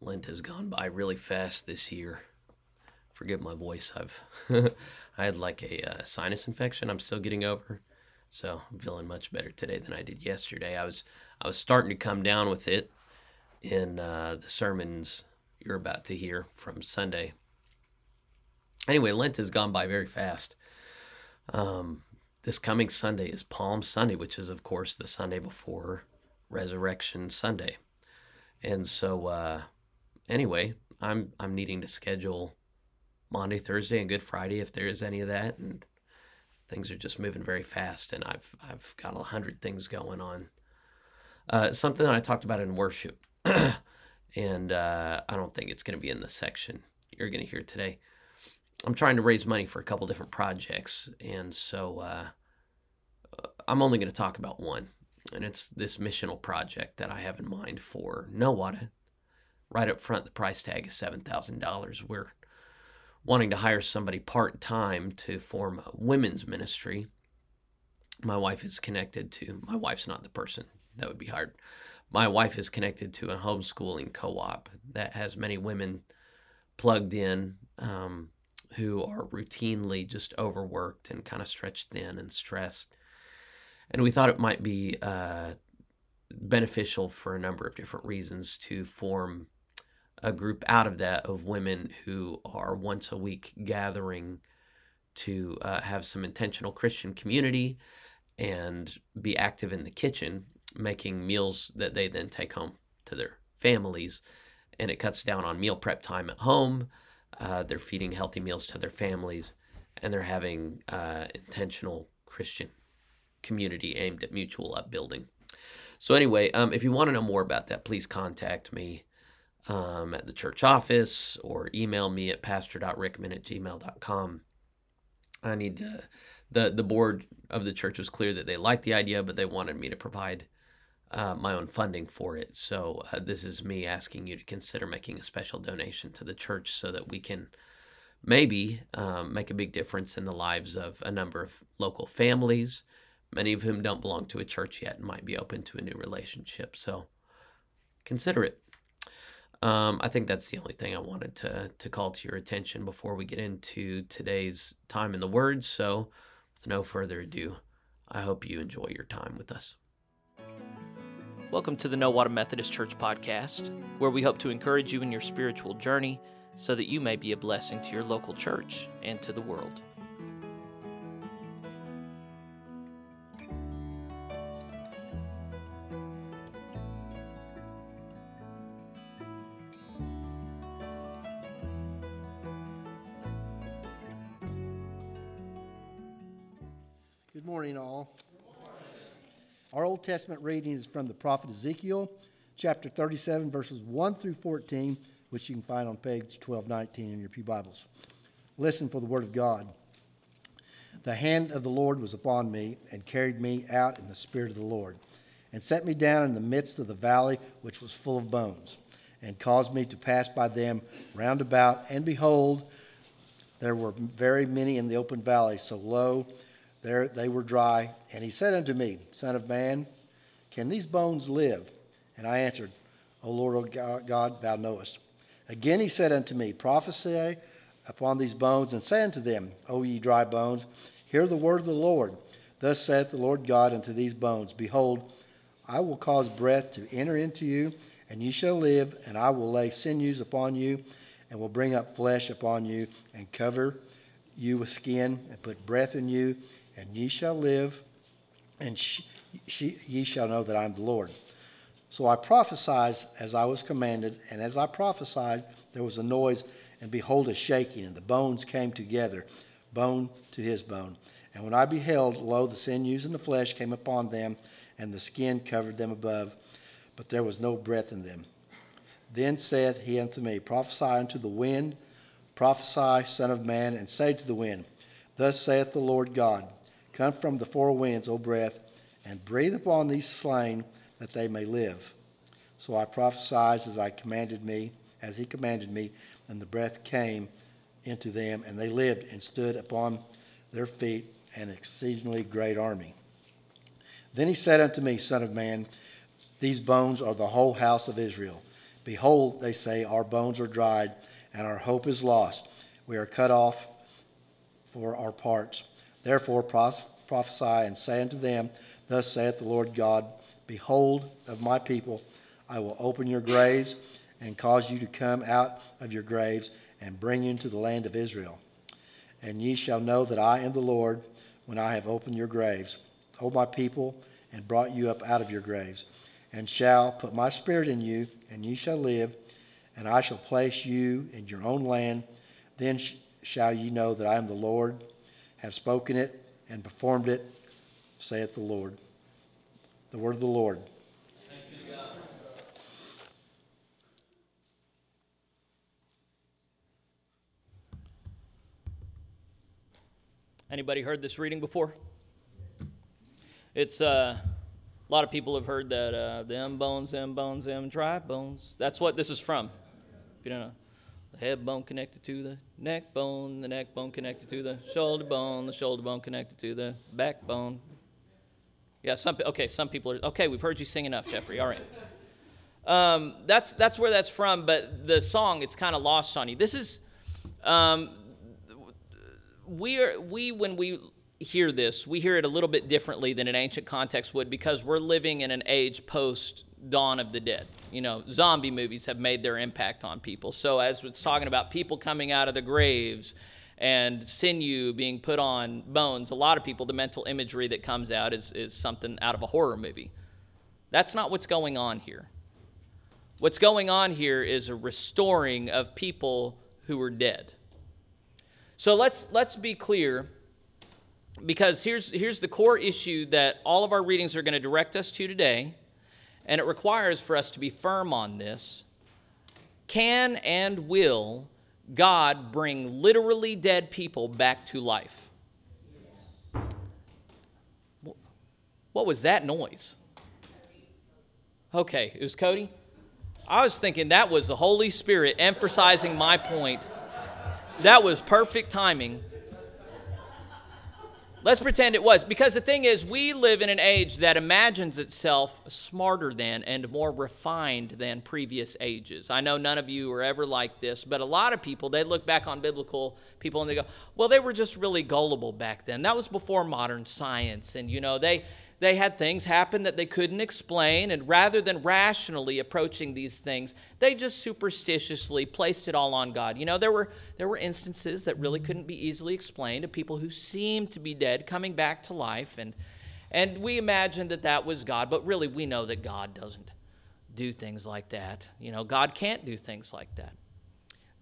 Lent has gone by really fast this year. Forgive my voice. I've I had like a uh, sinus infection. I'm still getting over, so I'm feeling much better today than I did yesterday. I was I was starting to come down with it in uh, the sermons you're about to hear from Sunday. Anyway, Lent has gone by very fast. Um, this coming Sunday is Palm Sunday, which is of course the Sunday before Resurrection Sunday, and so. Uh, anyway, I'm I'm needing to schedule Monday, Thursday, and Good Friday if there is any of that, and things are just moving very fast, and I've I've got a hundred things going on. Uh, something that I talked about in worship, and uh, I don't think it's going to be in the section you're going to hear today. I'm trying to raise money for a couple different projects, and so uh, I'm only going to talk about one, and it's this missional project that I have in mind for Nowata right up front, the price tag is $7,000. We're wanting to hire somebody part time to form a women's ministry. My wife is connected to, my wife's not the person that would be hired. My wife is connected to a homeschooling co op that has many women plugged in um, who are routinely just overworked and kind of stretched thin and stressed. And we thought it might be uh, beneficial for a number of different reasons to form a group out of that of women who are once a week gathering to uh, have some intentional Christian community and be active in the kitchen, making meals that they then take home to their families. And it cuts down on meal prep time at home. Uh, they're feeding healthy meals to their families, and they're having uh, intentional Christian community aimed at mutual upbuilding. So, anyway, um, if you want to know more about that, please contact me um, at the church office or email me at pastor.rickman at gmail.com. I need to, the, the board of the church was clear that they liked the idea, but they wanted me to provide uh, my own funding for it. So uh, this is me asking you to consider making a special donation to the church so that we can maybe um, make a big difference in the lives of a number of local families, many of whom don't belong to a church yet and might be open to a new relationship. So consider it. Um, I think that's the only thing I wanted to to call to your attention before we get into today's time in the Word. So, with no further ado, I hope you enjoy your time with us. Welcome to the Nowata Methodist Church podcast, where we hope to encourage you in your spiritual journey so that you may be a blessing to your local church and to the world. Old Testament reading is from the prophet Ezekiel, chapter 37, verses 1 through 14, which you can find on page 1219 in your Pew Bibles. Listen for the word of God. The hand of the Lord was upon me and carried me out in the spirit of the Lord, and set me down in the midst of the valley which was full of bones, and caused me to pass by them round about. And behold, there were very many in the open valley, so low there they were dry. And he said unto me, Son of man, can these bones live? And I answered, O Lord O God, thou knowest. Again he said unto me, Prophesy upon these bones, and say unto them, O ye dry bones, hear the word of the Lord. Thus saith the Lord God unto these bones, Behold, I will cause breath to enter into you, and ye shall live, and I will lay sinews upon you, and will bring up flesh upon you, and cover you with skin, and put breath in you, and ye shall live, and she, she, ye shall know that I am the Lord. So I prophesied as I was commanded, and as I prophesied, there was a noise, and behold, a shaking, and the bones came together, bone to his bone. And when I beheld, lo, the sinews and the flesh came upon them, and the skin covered them above, but there was no breath in them. Then said he unto me, Prophesy unto the wind, prophesy, Son of Man, and say to the wind, Thus saith the Lord God Come from the four winds, O breath, and breathe upon these slain that they may live. So I prophesied as I commanded me, as he commanded me, and the breath came into them, and they lived and stood upon their feet, an exceedingly great army. Then he said unto me, Son of man, these bones are the whole house of Israel. Behold, they say, Our bones are dried, and our hope is lost. We are cut off for our parts. Therefore prophesy and say unto them, Thus saith the Lord God, Behold, of my people, I will open your graves and cause you to come out of your graves and bring you into the land of Israel. And ye shall know that I am the Lord when I have opened your graves, O my people, and brought you up out of your graves, and shall put my spirit in you, and ye shall live, and I shall place you in your own land. Then sh- shall ye know that I am the Lord, have spoken it and performed it, saith the Lord. The word of the Lord. Anybody heard this reading before? It's uh, a lot of people have heard that uh, them bones, them bones, them dry bones. That's what this is from. If you don't know, the head bone connected to the neck bone, the neck bone connected to the shoulder bone, the shoulder bone connected to the backbone. Yeah, some okay. Some people are okay. We've heard you sing enough, Jeffrey. All right. Um, that's that's where that's from. But the song, it's kind of lost on you. This is. Um, we are we when we hear this, we hear it a little bit differently than an ancient context would because we're living in an age post dawn of the dead. You know, zombie movies have made their impact on people. So as it's talking about people coming out of the graves and sinew being put on bones, a lot of people the mental imagery that comes out is is something out of a horror movie. That's not what's going on here. What's going on here is a restoring of people who were dead. So let's let's be clear because here's here's the core issue that all of our readings are going to direct us to today and it requires for us to be firm on this. Can and will God bring literally dead people back to life? What was that noise? Okay, it was Cody. I was thinking that was the Holy Spirit emphasizing my point that was perfect timing. Let's pretend it was. Because the thing is, we live in an age that imagines itself smarter than and more refined than previous ages. I know none of you are ever like this, but a lot of people, they look back on biblical people and they go, well, they were just really gullible back then. That was before modern science. And, you know, they they had things happen that they couldn't explain, and rather than rationally approaching these things, they just superstitiously placed it all on God. You know, there were, there were instances that really couldn't be easily explained of people who seemed to be dead coming back to life, and, and we imagined that that was God, but really we know that God doesn't do things like that. You know, God can't do things like that.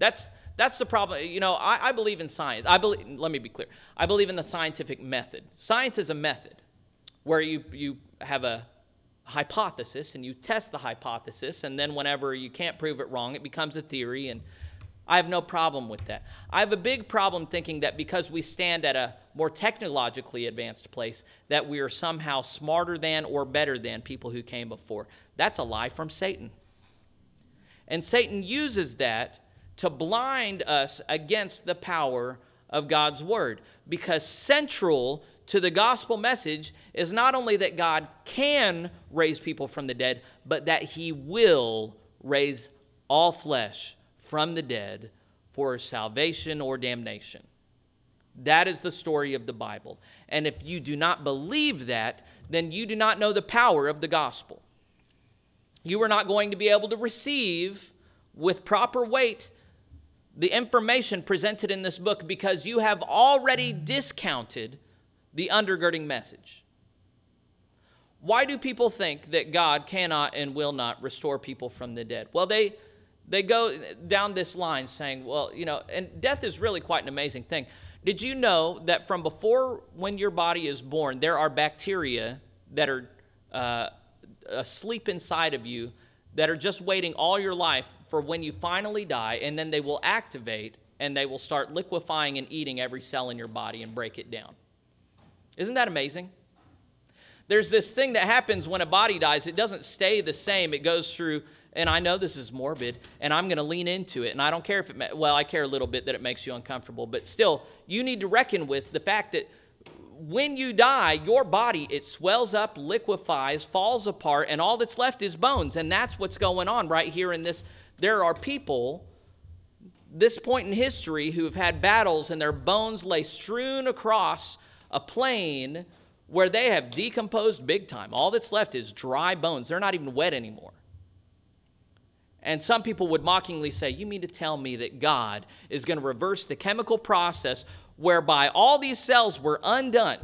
That's, that's the problem. You know, I, I believe in science. I believe, let me be clear. I believe in the scientific method. Science is a method where you, you have a hypothesis and you test the hypothesis, and then whenever you can't prove it wrong, it becomes a theory. And I have no problem with that. I have a big problem thinking that because we stand at a more technologically advanced place, that we are somehow smarter than or better than people who came before. That's a lie from Satan. And Satan uses that to blind us against the power of God's word because central to the gospel message is not only that God can raise people from the dead, but that he will raise all flesh from the dead for salvation or damnation. That is the story of the Bible. And if you do not believe that, then you do not know the power of the gospel. You are not going to be able to receive with proper weight the information presented in this book because you have already discounted the undergirding message. Why do people think that God cannot and will not restore people from the dead? Well, they they go down this line saying, well, you know, and death is really quite an amazing thing. Did you know that from before when your body is born, there are bacteria that are uh, asleep inside of you that are just waiting all your life for when you finally die, and then they will activate and they will start liquefying and eating every cell in your body and break it down. Isn't that amazing? There's this thing that happens when a body dies. It doesn't stay the same. It goes through, and I know this is morbid, and I'm going to lean into it. And I don't care if it, well, I care a little bit that it makes you uncomfortable, but still, you need to reckon with the fact that when you die, your body, it swells up, liquefies, falls apart, and all that's left is bones. And that's what's going on right here in this. There are people, this point in history, who have had battles and their bones lay strewn across a plain where they have decomposed big time. All that's left is dry bones. They're not even wet anymore. And some people would mockingly say, You mean to tell me that God is going to reverse the chemical process whereby all these cells were undone?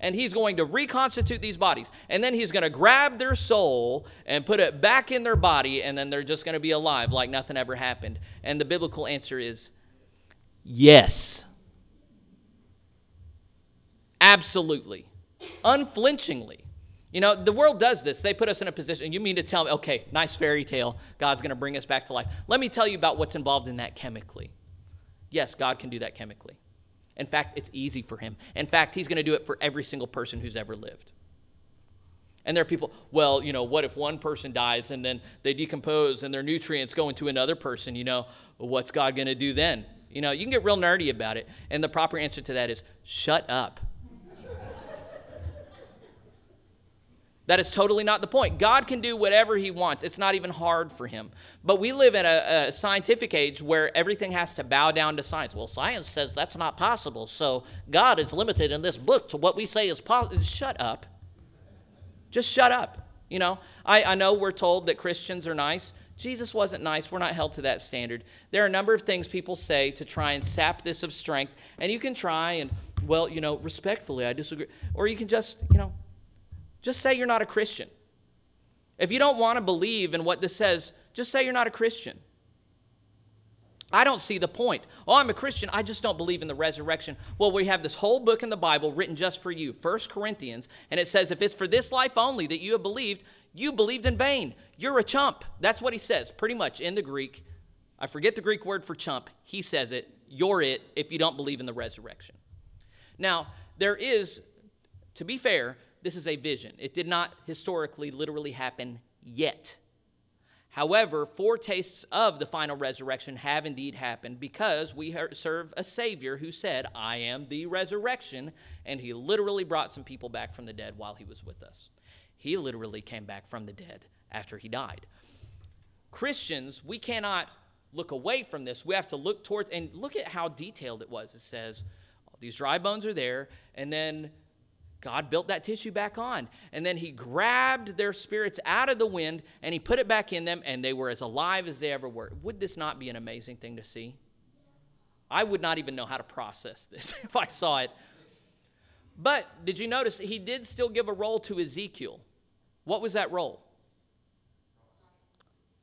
And he's going to reconstitute these bodies. And then he's going to grab their soul and put it back in their body, and then they're just going to be alive like nothing ever happened. And the biblical answer is yes. Absolutely. Unflinchingly. You know, the world does this. They put us in a position. You mean to tell me, okay, nice fairy tale. God's going to bring us back to life. Let me tell you about what's involved in that chemically. Yes, God can do that chemically. In fact, it's easy for him. In fact, he's going to do it for every single person who's ever lived. And there are people, well, you know, what if one person dies and then they decompose and their nutrients go into another person? You know, what's God going to do then? You know, you can get real nerdy about it. And the proper answer to that is shut up. That is totally not the point. God can do whatever He wants. It's not even hard for Him. But we live in a, a, scientific age where everything has to bow down to science. Well, science says that's not possible. So God is limited in this book to what we say is possible. Shut up. Just shut up. You know, I, I know we're told that Christians are nice. Jesus wasn't nice. We're not held to that standard. There are a number of things people say to try and sap this of strength. And you can try and, well, you know, respectfully, I disagree. Or you can just, you know, just say you're not a Christian. If you don't want to believe in what this says, just say you're not a Christian. I don't see the point. Oh, I'm a Christian. I just don't believe in the resurrection. Well, we have this whole book in the Bible written just for you, First Corinthians, and it says if it's for this life only that you have believed, you believed in vain. You're a chump. That's what he says, pretty much in the Greek. I forget the Greek word for chump. He says it. You're it if you don't believe in the resurrection. Now, there is, to be fair, this is a vision. It did not historically, literally happen yet. However, foretastes of the final resurrection have indeed happened because we serve a Savior who said, I am the resurrection, and he literally brought some people back from the dead while he was with us. He literally came back from the dead after he died. Christians, we cannot look away from this. We have to look towards, and look at how detailed it was. It says, these dry bones are there, and then God built that tissue back on. And then he grabbed their spirits out of the wind and he put it back in them, and they were as alive as they ever were. Would this not be an amazing thing to see? I would not even know how to process this if I saw it. But did you notice he did still give a role to Ezekiel? What was that role?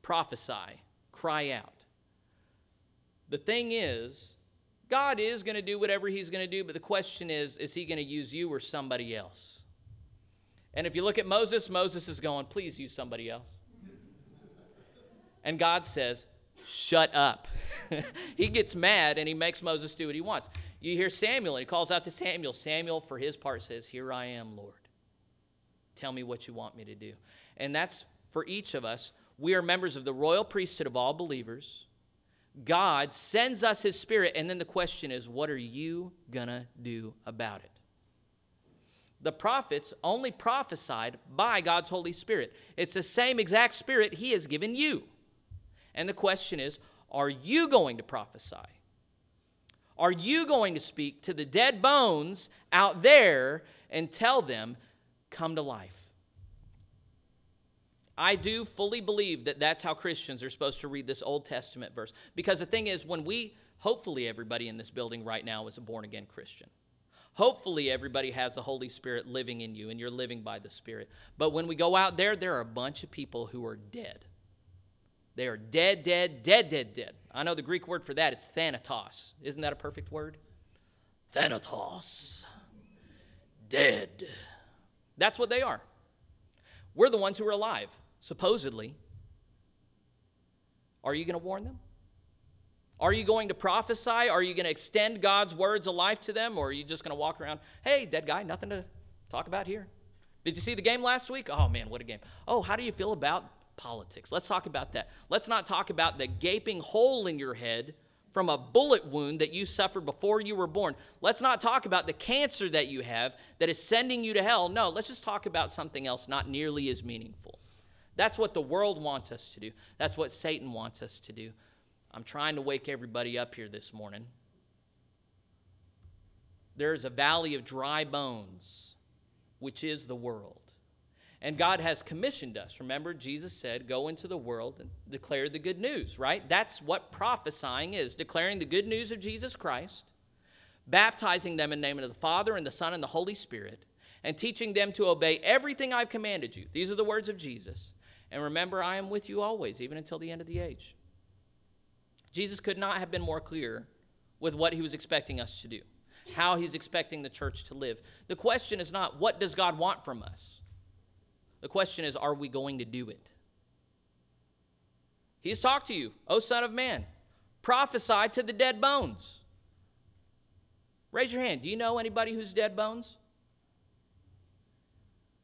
Prophesy, cry out. The thing is, God is going to do whatever He's going to do, but the question is is He going to use you or somebody else? And if you look at Moses, Moses is going, please use somebody else. And God says, shut up. he gets mad and he makes Moses do what he wants. You hear Samuel, and he calls out to Samuel. Samuel, for his part, says, Here I am, Lord. Tell me what you want me to do. And that's for each of us. We are members of the royal priesthood of all believers. God sends us His Spirit, and then the question is, what are you going to do about it? The prophets only prophesied by God's Holy Spirit. It's the same exact Spirit He has given you. And the question is, are you going to prophesy? Are you going to speak to the dead bones out there and tell them, come to life? I do fully believe that that's how Christians are supposed to read this Old Testament verse. Because the thing is, when we, hopefully, everybody in this building right now is a born again Christian. Hopefully, everybody has the Holy Spirit living in you and you're living by the Spirit. But when we go out there, there are a bunch of people who are dead. They are dead, dead, dead, dead, dead. I know the Greek word for that, it's thanatos. Isn't that a perfect word? Thanatos. Dead. That's what they are. We're the ones who are alive supposedly. Are you going to warn them? Are you going to prophesy? Are you going to extend God's words of life to them? Or are you just going to walk around, hey, dead guy, nothing to talk about here? Did you see the game last week? Oh, man, what a game. Oh, how do you feel about politics? Let's talk about that. Let's not talk about the gaping hole in your head from a bullet wound that you suffered before you were born. Let's not talk about the cancer that you have that is sending you to hell. No, let's just talk about something else not nearly as meaningful. That's what the world wants us to do. That's what Satan wants us to do. I'm trying to wake everybody up here this morning. There is a valley of dry bones, which is the world. And God has commissioned us. Remember, Jesus said, Go into the world and declare the good news, right? That's what prophesying is declaring the good news of Jesus Christ, baptizing them in the name of the Father and the Son and the Holy Spirit, and teaching them to obey everything I've commanded you. These are the words of Jesus. And remember, I am with you always, even until the end of the age. Jesus could not have been more clear with what he was expecting us to do, how he's expecting the church to live. The question is not, what does God want from us? The question is, are we going to do it? He's talked to you, O Son of Man. Prophesy to the dead bones. Raise your hand. Do you know anybody who's dead bones?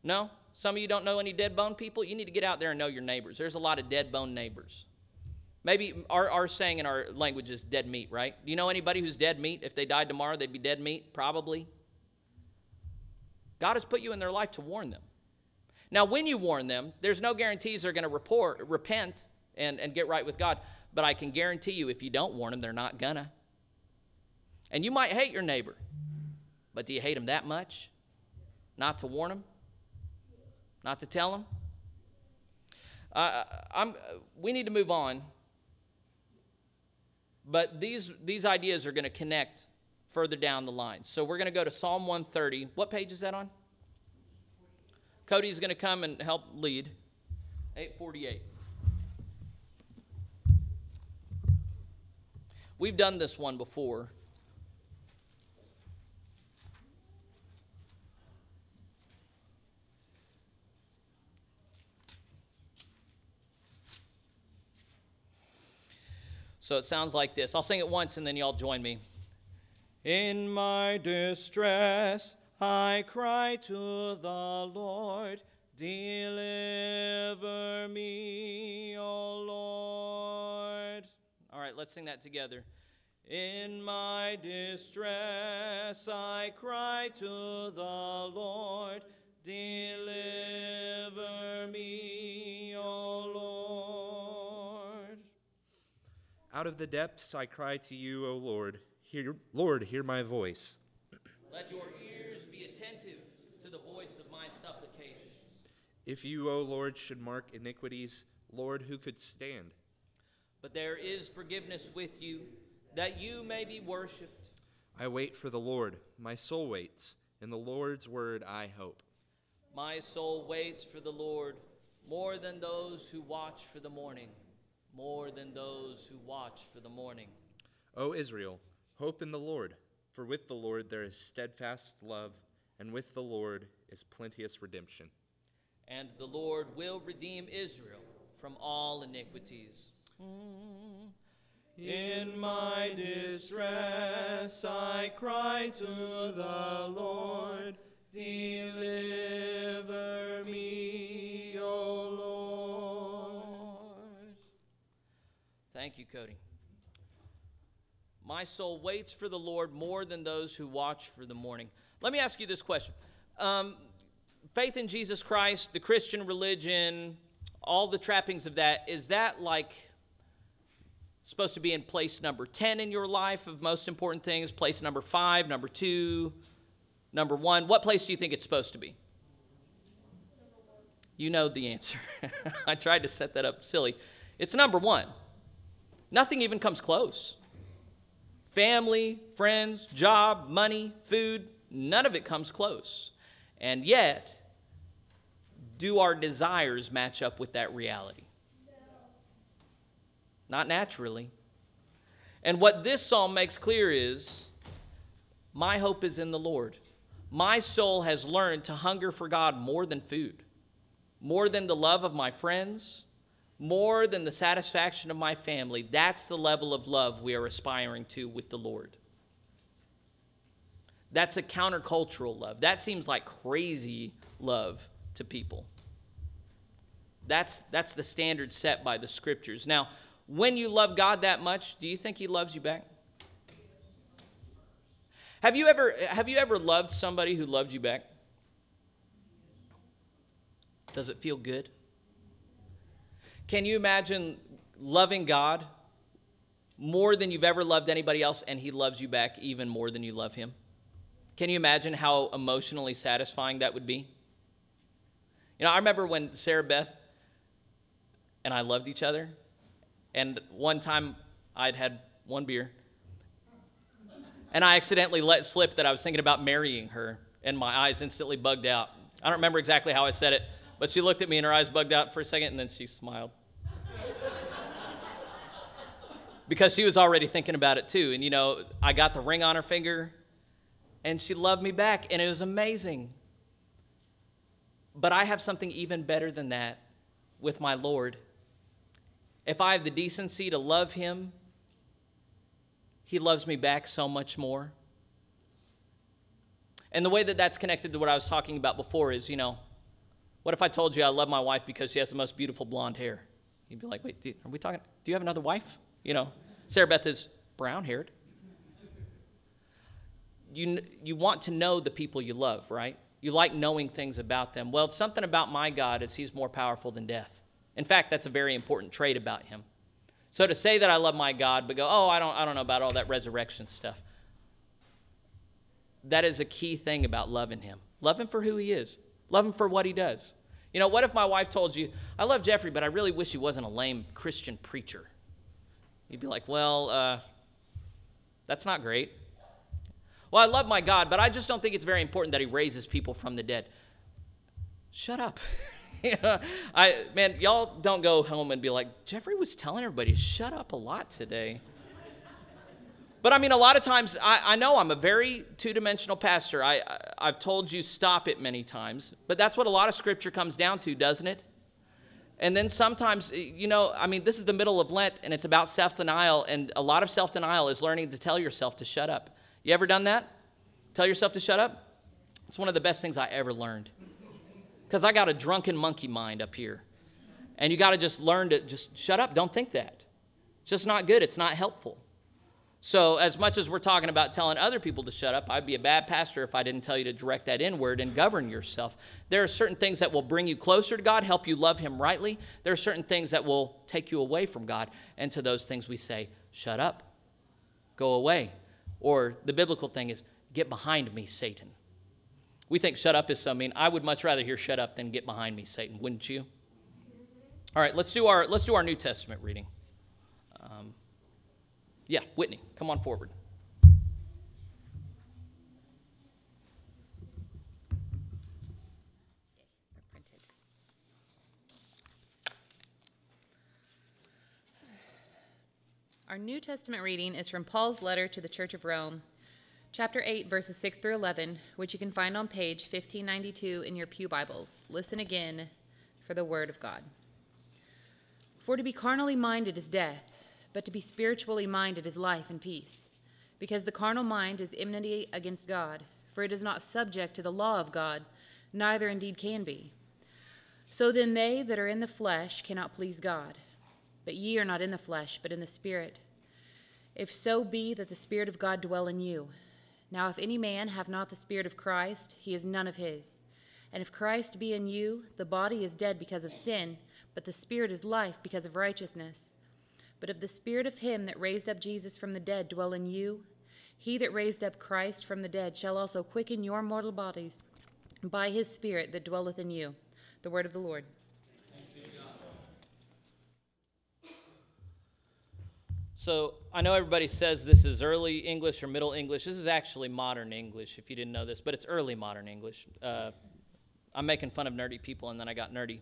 No? Some of you don't know any dead bone people? You need to get out there and know your neighbors. There's a lot of dead bone neighbors. Maybe our, our saying in our language is dead meat, right? Do you know anybody who's dead meat? If they died tomorrow, they'd be dead meat? Probably. God has put you in their life to warn them. Now, when you warn them, there's no guarantees they're going to report, repent and, and get right with God. But I can guarantee you, if you don't warn them, they're not gonna. And you might hate your neighbor, but do you hate him that much? Not to warn him? Not to tell them? Uh, I'm, we need to move on. But these, these ideas are going to connect further down the line. So we're going to go to Psalm 130. What page is that on? Cody's going to come and help lead. 848. We've done this one before. So it sounds like this. I'll sing it once and then y'all join me. In my distress, I cry to the Lord, deliver me, O Lord. All right, let's sing that together. In my distress, I cry to the Lord, deliver me, Out of the depths I cry to you, O Lord. Hear, Lord, hear my voice. Let your ears be attentive to the voice of my supplications. If you, O Lord, should mark iniquities, Lord, who could stand? But there is forgiveness with you, that you may be worshipped. I wait for the Lord. My soul waits. In the Lord's word I hope. My soul waits for the Lord more than those who watch for the morning, more than those who watch for the morning. O Israel, hope in the Lord, for with the Lord there is steadfast love, and with the Lord is plenteous redemption. And the Lord will redeem Israel from all iniquities. Mm. In my distress, I cry to the Lord, deliver me, Thank you, Cody. My soul waits for the Lord more than those who watch for the morning. Let me ask you this question. Um, faith in Jesus Christ, the Christian religion, all the trappings of that, is that like supposed to be in place number 10 in your life of most important things, place number five, number two, number one? What place do you think it's supposed to be? You know the answer. I tried to set that up silly. It's number one. Nothing even comes close. Family, friends, job, money, food, none of it comes close. And yet, do our desires match up with that reality? No. Not naturally. And what this psalm makes clear is my hope is in the Lord. My soul has learned to hunger for God more than food, more than the love of my friends, more than the satisfaction of my family. That's the level of love we are aspiring to with the Lord. That's a countercultural love. That seems like crazy love to people. That's, that's the standard set by the scriptures. Now, when you love God that much, do you think He loves you back? Have you ever have you ever loved somebody who loved you back? Does it feel good? Can you imagine loving God more than you've ever loved anybody else and he loves you back even more than you love him? Can you imagine how emotionally satisfying that would be? You know, I remember when Sarah Beth and I loved each other, and one time I'd had one beer, and I accidentally let slip that I was thinking about marrying her, and my eyes instantly bugged out. I don't remember exactly how I said it, but she looked at me and her eyes bugged out for a second, and then she smiled. Because she was already thinking about it too. And you know, I got the ring on her finger, and she loved me back, and it was amazing. But I have something even better than that with my Lord. If I have the decency to love Him, He loves me back so much more. And the way that that's connected to what I was talking about before is, you know, what if I told you I love my wife because she has the most beautiful blonde hair? You'd be like, wait, are we talking? Do you have another wife? You know, Sarah Beth is brown haired. You, you want to know the people you love, right? You like knowing things about them. Well, something about my God is he's more powerful than death. In fact, that's a very important trait about him. So to say that I love my God, but go, oh, I don't, I don't know about all that resurrection stuff. That is a key thing about loving him. Love him for who he is. Love him for what he does. You know, what if my wife told you, I love Jeffrey, but I really wish he wasn't a lame Christian preacher? You'd be like, well, uh, that's not great. Well, I love my God, but I just don't think it's very important that he raises people from the dead. Shut up. I man, y'all don't go home and be like, Jeffrey was telling everybody shut up a lot today. But I mean, a lot of times, I, I know I'm a very two dimensional pastor. I, I, have told you stop it many times, but that's what a lot of scripture comes down to, doesn't it? And then sometimes, you know, I mean, this is the middle of Lent and it's about self denial, and a lot of self denial is learning to tell yourself to shut up. You ever done that? Tell yourself to shut up? It's one of the best things I ever learned. Because I got a drunken monkey mind up here. And you got to just learn to just shut up. Don't think that. It's just not good. It's not helpful. So, as much as we're talking about telling other people to shut up, I'd be a bad pastor if I didn't tell you to direct that inward and govern yourself. There are certain things that will bring you closer to God, help you love Him rightly. There are certain things that will take you away from God. And to those things we say, shut up, go away. Or the biblical thing is, get behind me, Satan. We think shut up is so mean. I would much rather hear shut up than get behind me, Satan, wouldn't you? All right, let's do our, let's do our New Testament reading. Um, yeah, Whitney, come on forward. Our New Testament reading is from Paul's letter to the Church of Rome, chapter 8, verses 6 through 11, which you can find on page 1592 in your Pew Bibles. Listen again for the Word of God. For to be carnally minded is death, but to be spiritually minded is life and peace. Because the carnal mind is enmity against God, for it is not subject to the law of God, neither indeed can be. So then they that are in the flesh cannot please God. But ye are not in the flesh, but in the Spirit. If so be that the Spirit of God dwell in you. Now, if any man have not the Spirit of Christ, he is none of his. And if Christ be in you, the body is dead because of sin, but the Spirit is life because of righteousness. But if the Spirit of him that raised up Jesus from the dead dwell in you, he that raised up Christ from the dead shall also quicken your mortal bodies by his Spirit that dwelleth in you. The word of the Lord. So I know everybody says this is early English or middle English. This is actually modern English, if you didn't know this, but it's early modern English. Uh, I'm making fun of nerdy people, and then I got nerdy.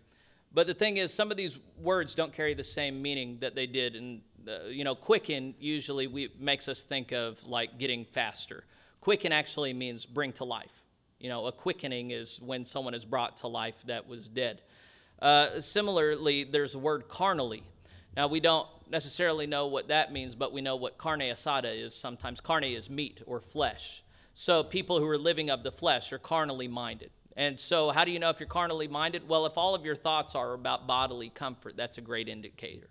But the thing is, some of these words don't carry the same meaning that they did. And uh, you know, quicken usually we, makes us think of like getting faster. Quicken actually means bring to life. You know, a quickening is when someone is brought to life that was dead. Uh, similarly, there's the word carnally. Now we don't necessarily know what that means, but we know what carne asada is sometimes. Carne is meat or flesh. So people who are living of the flesh are carnally minded. And so, how do you know if you're carnally minded? Well, if all of your thoughts are about bodily comfort, that's a great indicator.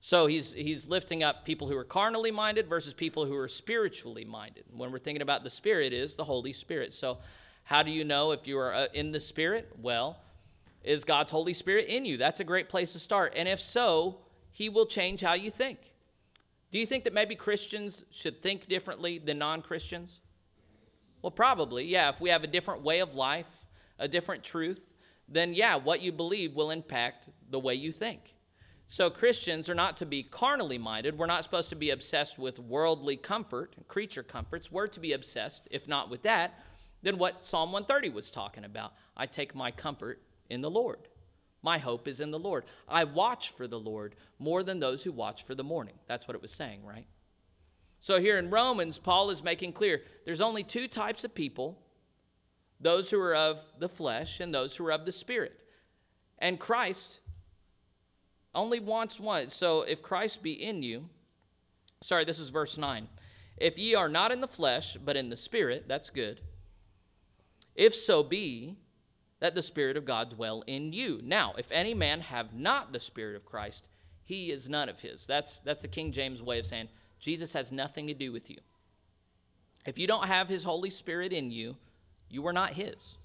So he's, he's lifting up people who are carnally minded versus people who are spiritually minded. When we're thinking about the Spirit, is the Holy Spirit. So, how do you know if you are uh, in the Spirit? Well, is God's Holy Spirit in you? That's a great place to start. And if so, He will change how you think. Do you think that maybe Christians should think differently than non Christians? Well, probably, yeah. If we have a different way of life, a different truth, then yeah, what you believe will impact the way you think. So, Christians are not to be carnally minded. We're not supposed to be obsessed with worldly comfort, creature comforts. We're to be obsessed, if not with that, then what Psalm 130 was talking about. I take my comfort in the Lord. My hope is in the Lord. I watch for the Lord more than those who watch for the morning. That's what it was saying, right? So, here in Romans, Paul is making clear there's only two types of people those who are of the flesh and those who are of the spirit. And Christ only wants one. So if Christ be in you, sorry, this is verse 9. If ye are not in the flesh, but in the spirit, that's good. If so be that the Spirit of God dwell in you. Now, if any man have not the Spirit of Christ, he is none of his. That's, that's the King James way of saying Jesus has nothing to do with you. If you don't have his Holy Spirit in you, you are not his.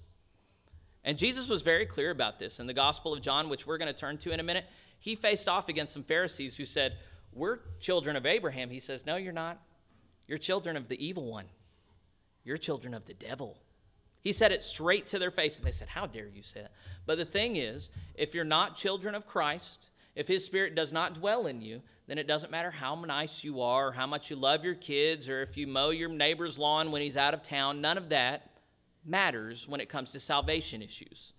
And Jesus was very clear about this in the Gospel of John, which we're going to turn to in a minute he faced off against some Pharisees who said, We're children of Abraham. He says, No, you're not. You're children of the evil one. You're children of the devil. He said it straight to their face, and they said, How dare you say that? But the thing is, if you're not children of Christ, if His Spirit does not dwell in you, then it doesn't matter how nice you are, or how much you love your kids, or if you mow your neighbor's lawn when he's out of town. None of that matters when it comes to salvation issues.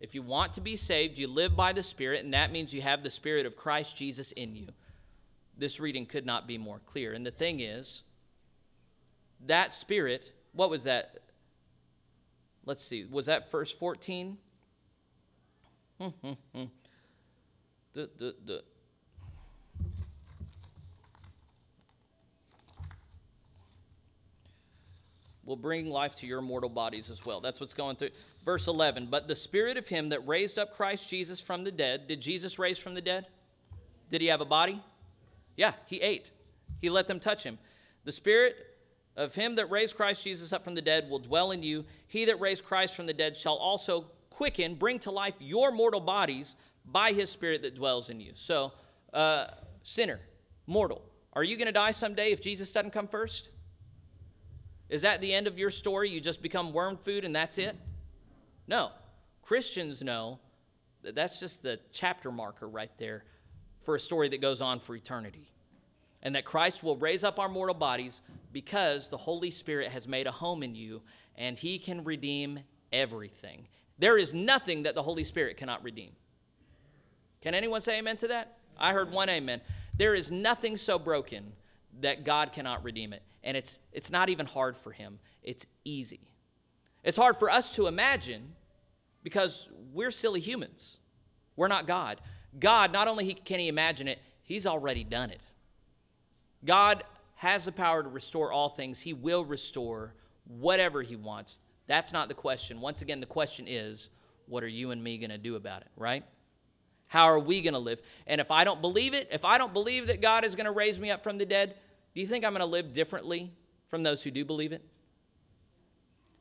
If you want to be saved, you live by the Spirit, and that means you have the Spirit of Christ Jesus in you. This reading could not be more clear. And the thing is, that Spirit, what was that? Let's see, was that verse 14? the, the, the, will bring life to your mortal bodies as well. That's what's going through. Verse 11, but the spirit of him that raised up Christ Jesus from the dead, did Jesus raise from the dead? Did he have a body? Yeah, he ate. He let them touch him. The spirit of him that raised Christ Jesus up from the dead will dwell in you. He that raised Christ from the dead shall also quicken, bring to life your mortal bodies by his spirit that dwells in you. So, uh, sinner, mortal, are you going to die someday if Jesus doesn't come first? Is that the end of your story? You just become worm food and that's it? No. Christians know that that's just the chapter marker right there for a story that goes on for eternity. And that Christ will raise up our mortal bodies because the Holy Spirit has made a home in you and he can redeem everything. There is nothing that the Holy Spirit cannot redeem. Can anyone say amen to that? I heard one amen. There is nothing so broken that God cannot redeem it. And it's, it's not even hard for him, it's easy. It's hard for us to imagine because we're silly humans. We're not God. God, not only can He imagine it, He's already done it. God has the power to restore all things. He will restore whatever He wants. That's not the question. Once again, the question is what are you and me going to do about it, right? How are we going to live? And if I don't believe it, if I don't believe that God is going to raise me up from the dead, do you think I'm going to live differently from those who do believe it?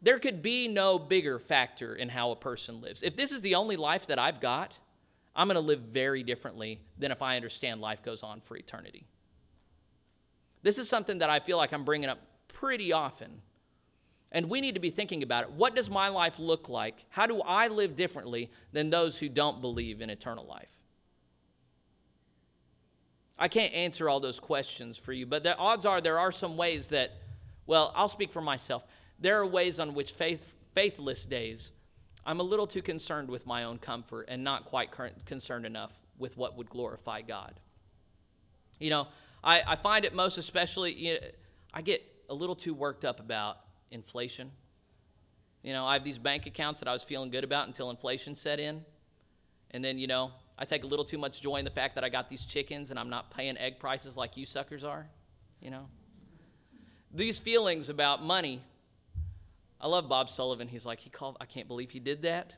There could be no bigger factor in how a person lives. If this is the only life that I've got, I'm going to live very differently than if I understand life goes on for eternity. This is something that I feel like I'm bringing up pretty often. And we need to be thinking about it. What does my life look like? How do I live differently than those who don't believe in eternal life? I can't answer all those questions for you, but the odds are there are some ways that, well, I'll speak for myself there are ways on which faith, faithless days, I'm a little too concerned with my own comfort and not quite concerned enough with what would glorify God. You know, I, I find it most especially, you know, I get a little too worked up about inflation. You know, I have these bank accounts that I was feeling good about until inflation set in. And then, you know, I take a little too much joy in the fact that I got these chickens and I'm not paying egg prices like you suckers are, you know. These feelings about money I love Bob Sullivan. He's like, he called, I can't believe he did that.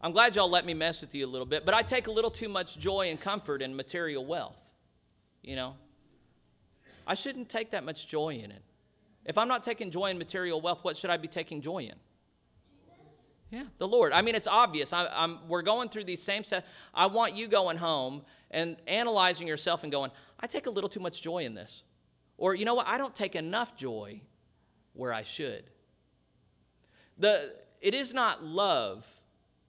I'm glad y'all let me mess with you a little bit, but I take a little too much joy and comfort in material wealth. You know? I shouldn't take that much joy in it. If I'm not taking joy in material wealth, what should I be taking joy in? Yeah, the Lord. I mean, it's obvious. I, am we're going through these same set. I want you going home and analyzing yourself and going, I take a little too much joy in this. Or, you know what? I don't take enough joy where I should. The, it is not love.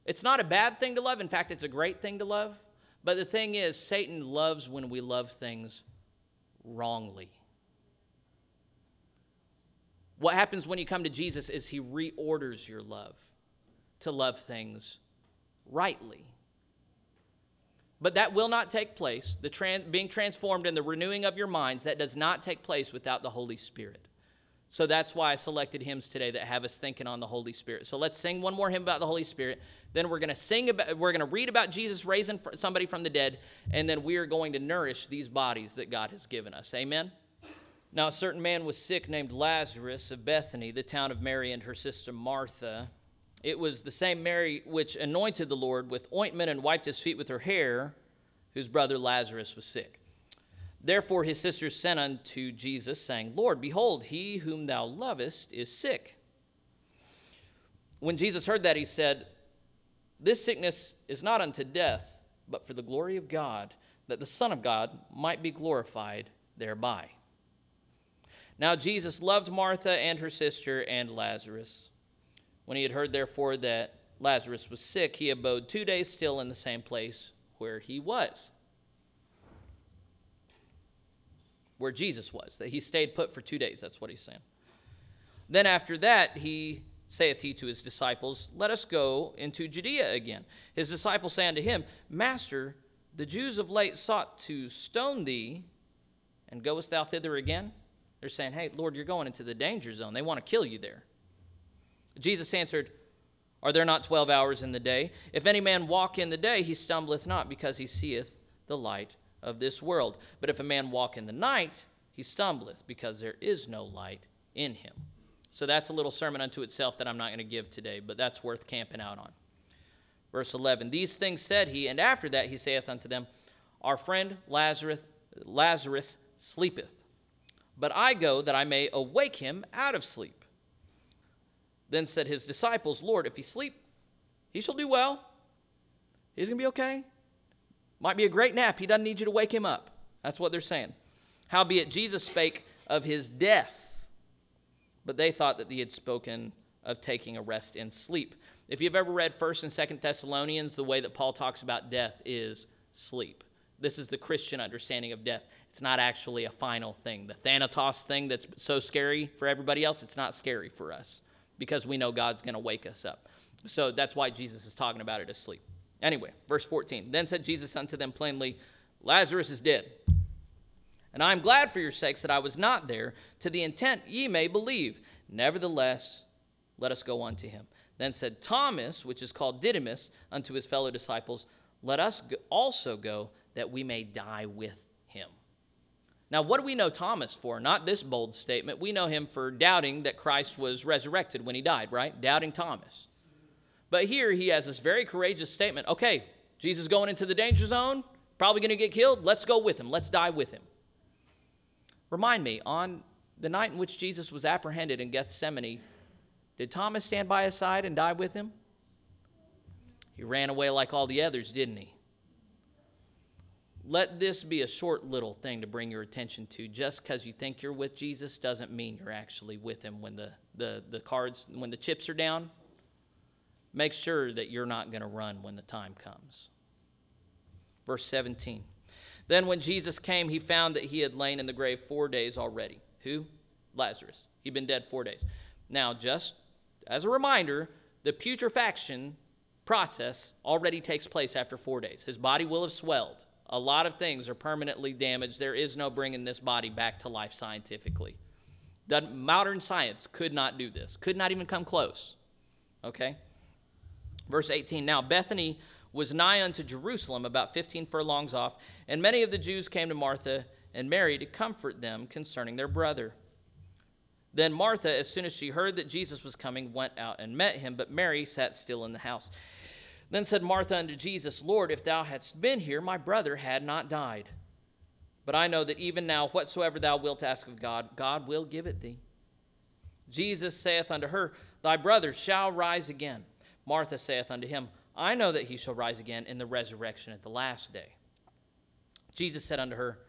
It's not a bad thing to love. In fact, it's a great thing to love. But the thing is, Satan loves when we love things wrongly. What happens when you come to Jesus is he reorders your love to love things rightly. But that will not take place. The trans- being transformed in the renewing of your minds, that does not take place without the Holy Spirit. So that's why I selected hymns today that have us thinking on the Holy Spirit. So let's sing one more hymn about the Holy Spirit. Then we're going to sing about we're going to read about Jesus raising somebody from the dead and then we are going to nourish these bodies that God has given us. Amen. Now a certain man was sick named Lazarus of Bethany, the town of Mary and her sister Martha. It was the same Mary which anointed the Lord with ointment and wiped his feet with her hair, whose brother Lazarus was sick. Therefore his sisters sent unto Jesus, saying, Lord, behold, he whom thou lovest is sick. When Jesus heard that, he said, This sickness is not unto death, but for the glory of God, that the Son of God might be glorified thereby. Now Jesus loved Martha and her sister and Lazarus. When he had heard, therefore, that Lazarus was sick, he abode two days still in the same place where he was. Where Jesus was, that he stayed put for two days. That's what he's saying. Then after that, he saith he to his disciples, Let us go into Judea again. His disciples say unto him, Master, the Jews of late sought to stone thee, and goest thou thither again? They're saying, Hey, Lord, you're going into the danger zone. They want to kill you there. Jesus answered, Are there not twelve hours in the day? If any man walk in the day, he stumbleth not, because he seeth the light of this world. But if a man walk in the night, he stumbleth, because there is no light in him. So that's a little sermon unto itself that I'm not going to give today, but that's worth camping out on. Verse 11 These things said he, and after that he saith unto them, Our friend Lazarus, Lazarus sleepeth, but I go that I may awake him out of sleep. Then said his disciples, Lord, if he sleep, he shall do well. He's going to be okay. Might be a great nap. He doesn't need you to wake him up. That's what they're saying. Howbeit, Jesus spake of his death, but they thought that he had spoken of taking a rest in sleep. If you've ever read 1st and 2nd Thessalonians, the way that Paul talks about death is sleep. This is the Christian understanding of death. It's not actually a final thing. The Thanatos thing that's so scary for everybody else, it's not scary for us because we know God's going to wake us up. So that's why Jesus is talking about it as sleep. Anyway, verse 14. Then said Jesus unto them plainly, Lazarus is dead. And I am glad for your sakes that I was not there, to the intent ye may believe. Nevertheless, let us go unto him. Then said Thomas, which is called Didymus, unto his fellow disciples, Let us also go, that we may die with. Now, what do we know Thomas for? Not this bold statement. We know him for doubting that Christ was resurrected when he died, right? Doubting Thomas. But here he has this very courageous statement okay, Jesus going into the danger zone, probably going to get killed. Let's go with him. Let's die with him. Remind me, on the night in which Jesus was apprehended in Gethsemane, did Thomas stand by his side and die with him? He ran away like all the others, didn't he? Let this be a short little thing to bring your attention to. Just because you think you're with Jesus doesn't mean you're actually with him when the, the, the cards, when the chips are down. Make sure that you're not going to run when the time comes. Verse 17. Then when Jesus came, he found that he had lain in the grave four days already. Who? Lazarus. He'd been dead four days. Now, just as a reminder, the putrefaction process already takes place after four days. His body will have swelled. A lot of things are permanently damaged. There is no bringing this body back to life scientifically. The modern science could not do this, could not even come close. Okay? Verse 18 Now Bethany was nigh unto Jerusalem, about 15 furlongs off, and many of the Jews came to Martha and Mary to comfort them concerning their brother. Then Martha, as soon as she heard that Jesus was coming, went out and met him, but Mary sat still in the house. Then said Martha unto Jesus, Lord, if thou hadst been here, my brother had not died. But I know that even now, whatsoever thou wilt ask of God, God will give it thee. Jesus saith unto her, Thy brother shall rise again. Martha saith unto him, I know that he shall rise again in the resurrection at the last day. Jesus said unto her,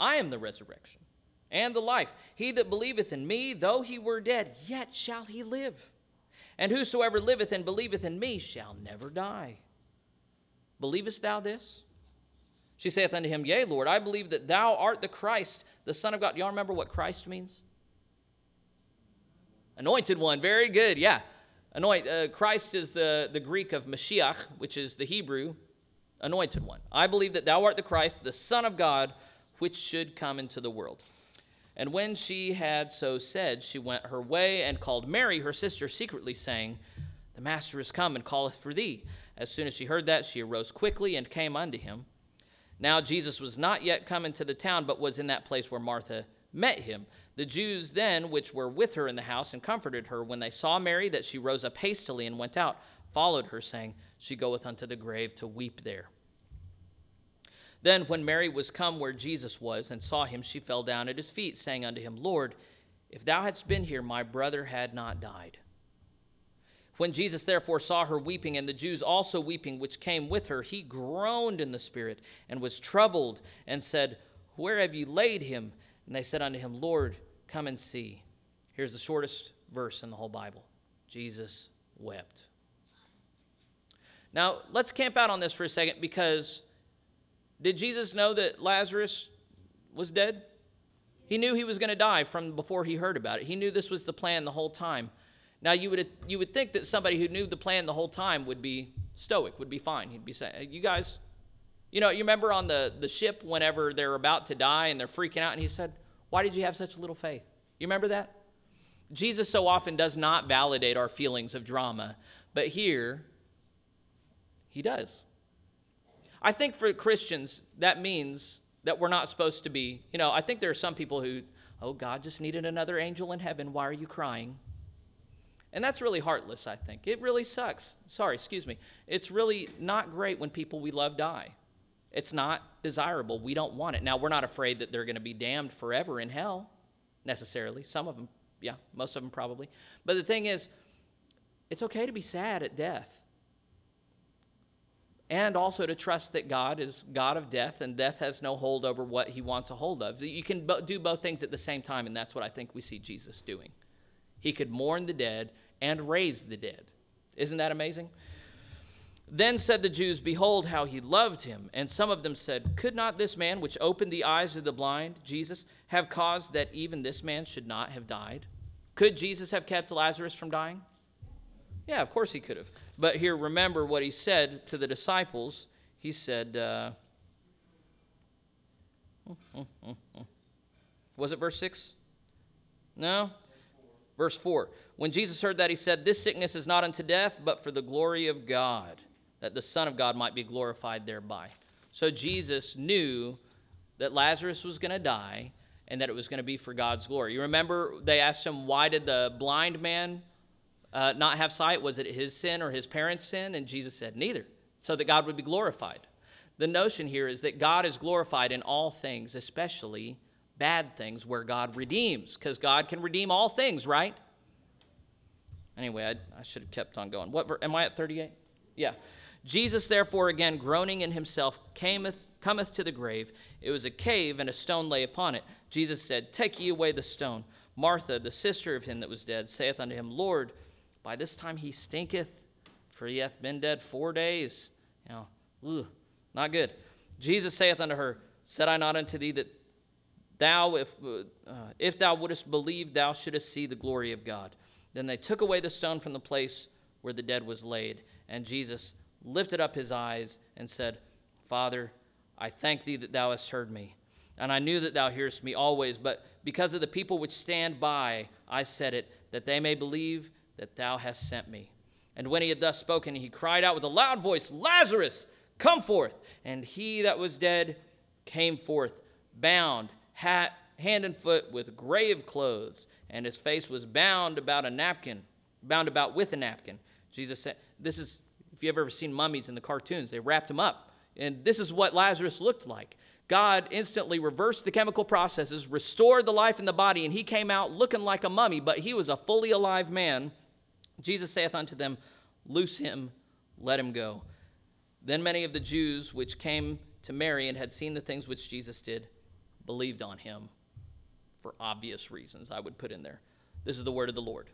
I am the resurrection and the life. He that believeth in me, though he were dead, yet shall he live. And whosoever liveth and believeth in me shall never die. Believest thou this? She saith unto him, Yea, Lord, I believe that thou art the Christ, the Son of God. Y'all remember what Christ means? Anointed one. Very good. Yeah. Anoint. Uh, Christ is the, the Greek of Mashiach, which is the Hebrew anointed one. I believe that thou art the Christ, the Son of God, which should come into the world. And when she had so said, she went her way and called Mary, her sister, secretly, saying, The Master is come and calleth for thee. As soon as she heard that, she arose quickly and came unto him. Now Jesus was not yet come into the town, but was in that place where Martha met him. The Jews then, which were with her in the house, and comforted her, when they saw Mary, that she rose up hastily and went out, followed her, saying, She goeth unto the grave to weep there. Then, when Mary was come where Jesus was, and saw him, she fell down at his feet, saying unto him, Lord, if thou hadst been here, my brother had not died. When Jesus therefore saw her weeping, and the Jews also weeping, which came with her, he groaned in the spirit, and was troubled, and said, Where have ye laid him? And they said unto him, Lord, come and see. Here's the shortest verse in the whole Bible Jesus wept. Now, let's camp out on this for a second because did Jesus know that Lazarus was dead? He knew he was going to die from before he heard about it. He knew this was the plan the whole time. Now, you would, you would think that somebody who knew the plan the whole time would be stoic, would be fine. He'd be saying, You guys, you know, you remember on the, the ship whenever they're about to die and they're freaking out, and he said, Why did you have such little faith? You remember that? Jesus so often does not validate our feelings of drama, but here, he does. I think for Christians, that means that we're not supposed to be, you know, I think there are some people who, oh, God just needed another angel in heaven. Why are you crying? And that's really heartless, I think. It really sucks. Sorry, excuse me. It's really not great when people we love die. It's not desirable. We don't want it. Now, we're not afraid that they're going to be damned forever in hell, necessarily. Some of them, yeah, most of them probably. But the thing is, it's okay to be sad at death and also to trust that God is God of death and death has no hold over what he wants a hold of. You can do both things at the same time, and that's what I think we see Jesus doing. He could mourn the dead and raise the dead. Isn't that amazing? Then said the Jews, Behold, how he loved him. And some of them said, Could not this man, which opened the eyes of the blind, Jesus, have caused that even this man should not have died? Could Jesus have kept Lazarus from dying? Yeah, of course he could have. But here, remember what he said to the disciples. He said, uh, was it verse 6? No? Verse 4. When Jesus heard that, he said, This sickness is not unto death, but for the glory of God, that the Son of God might be glorified thereby. So Jesus knew that Lazarus was going to die and that it was going to be for God's glory. You remember they asked him, Why did the blind man uh, not have sight? Was it his sin or his parents' sin? And Jesus said, Neither, so that God would be glorified. The notion here is that God is glorified in all things, especially bad things where God redeems, because God can redeem all things, right? Anyway, I, I, should have kept on going. What am I at 38? Yeah. Jesus, therefore, again groaning in himself, cameth, cometh to the grave. It was a cave, and a stone lay upon it. Jesus said, Take ye away the stone. Martha, the sister of him that was dead, saith unto him, Lord, by this time he stinketh, for he hath been dead four days. You know, ugh, not good. Jesus saith unto her, Said I not unto thee that thou, if, uh, if thou wouldest believe, thou shouldest see the glory of God? Then they took away the stone from the place where the dead was laid. And Jesus lifted up his eyes and said, Father, I thank thee that thou hast heard me. And I knew that thou hearest me always, but because of the people which stand by, I said it, that they may believe that thou hast sent me. And when he had thus spoken, he cried out with a loud voice, Lazarus, come forth. And he that was dead came forth, bound, hat, hand and foot, with grave clothes, and his face was bound about a napkin, bound about with a napkin. Jesus said, This is If you've ever seen mummies in the cartoons, they wrapped him up. And this is what Lazarus looked like. God instantly reversed the chemical processes, restored the life in the body, and he came out looking like a mummy, but he was a fully alive man. Jesus saith unto them, Loose him, let him go. Then many of the Jews which came to Mary and had seen the things which Jesus did believed on him for obvious reasons, I would put in there. This is the word of the Lord.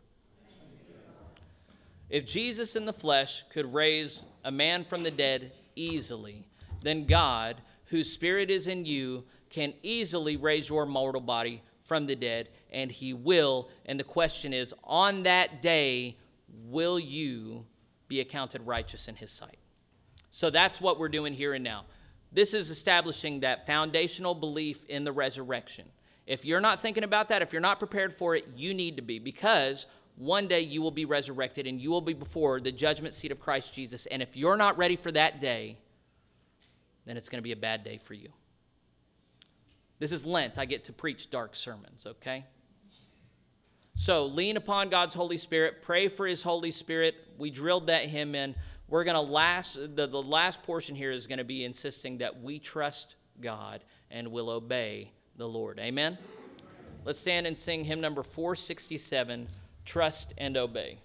If Jesus in the flesh could raise a man from the dead easily, then God, whose spirit is in you, can easily raise your mortal body from the dead, and he will. And the question is on that day, will you be accounted righteous in his sight? So that's what we're doing here and now. This is establishing that foundational belief in the resurrection. If you're not thinking about that, if you're not prepared for it, you need to be because one day you will be resurrected and you will be before the judgment seat of Christ Jesus. And if you're not ready for that day, then it's going to be a bad day for you. This is Lent. I get to preach dark sermons, okay? So lean upon God's Holy Spirit, pray for His Holy Spirit. We drilled that hymn in. We're going to last, the, the last portion here is going to be insisting that we trust God and will obey the Lord. Amen? Let's stand and sing hymn number 467 Trust and Obey.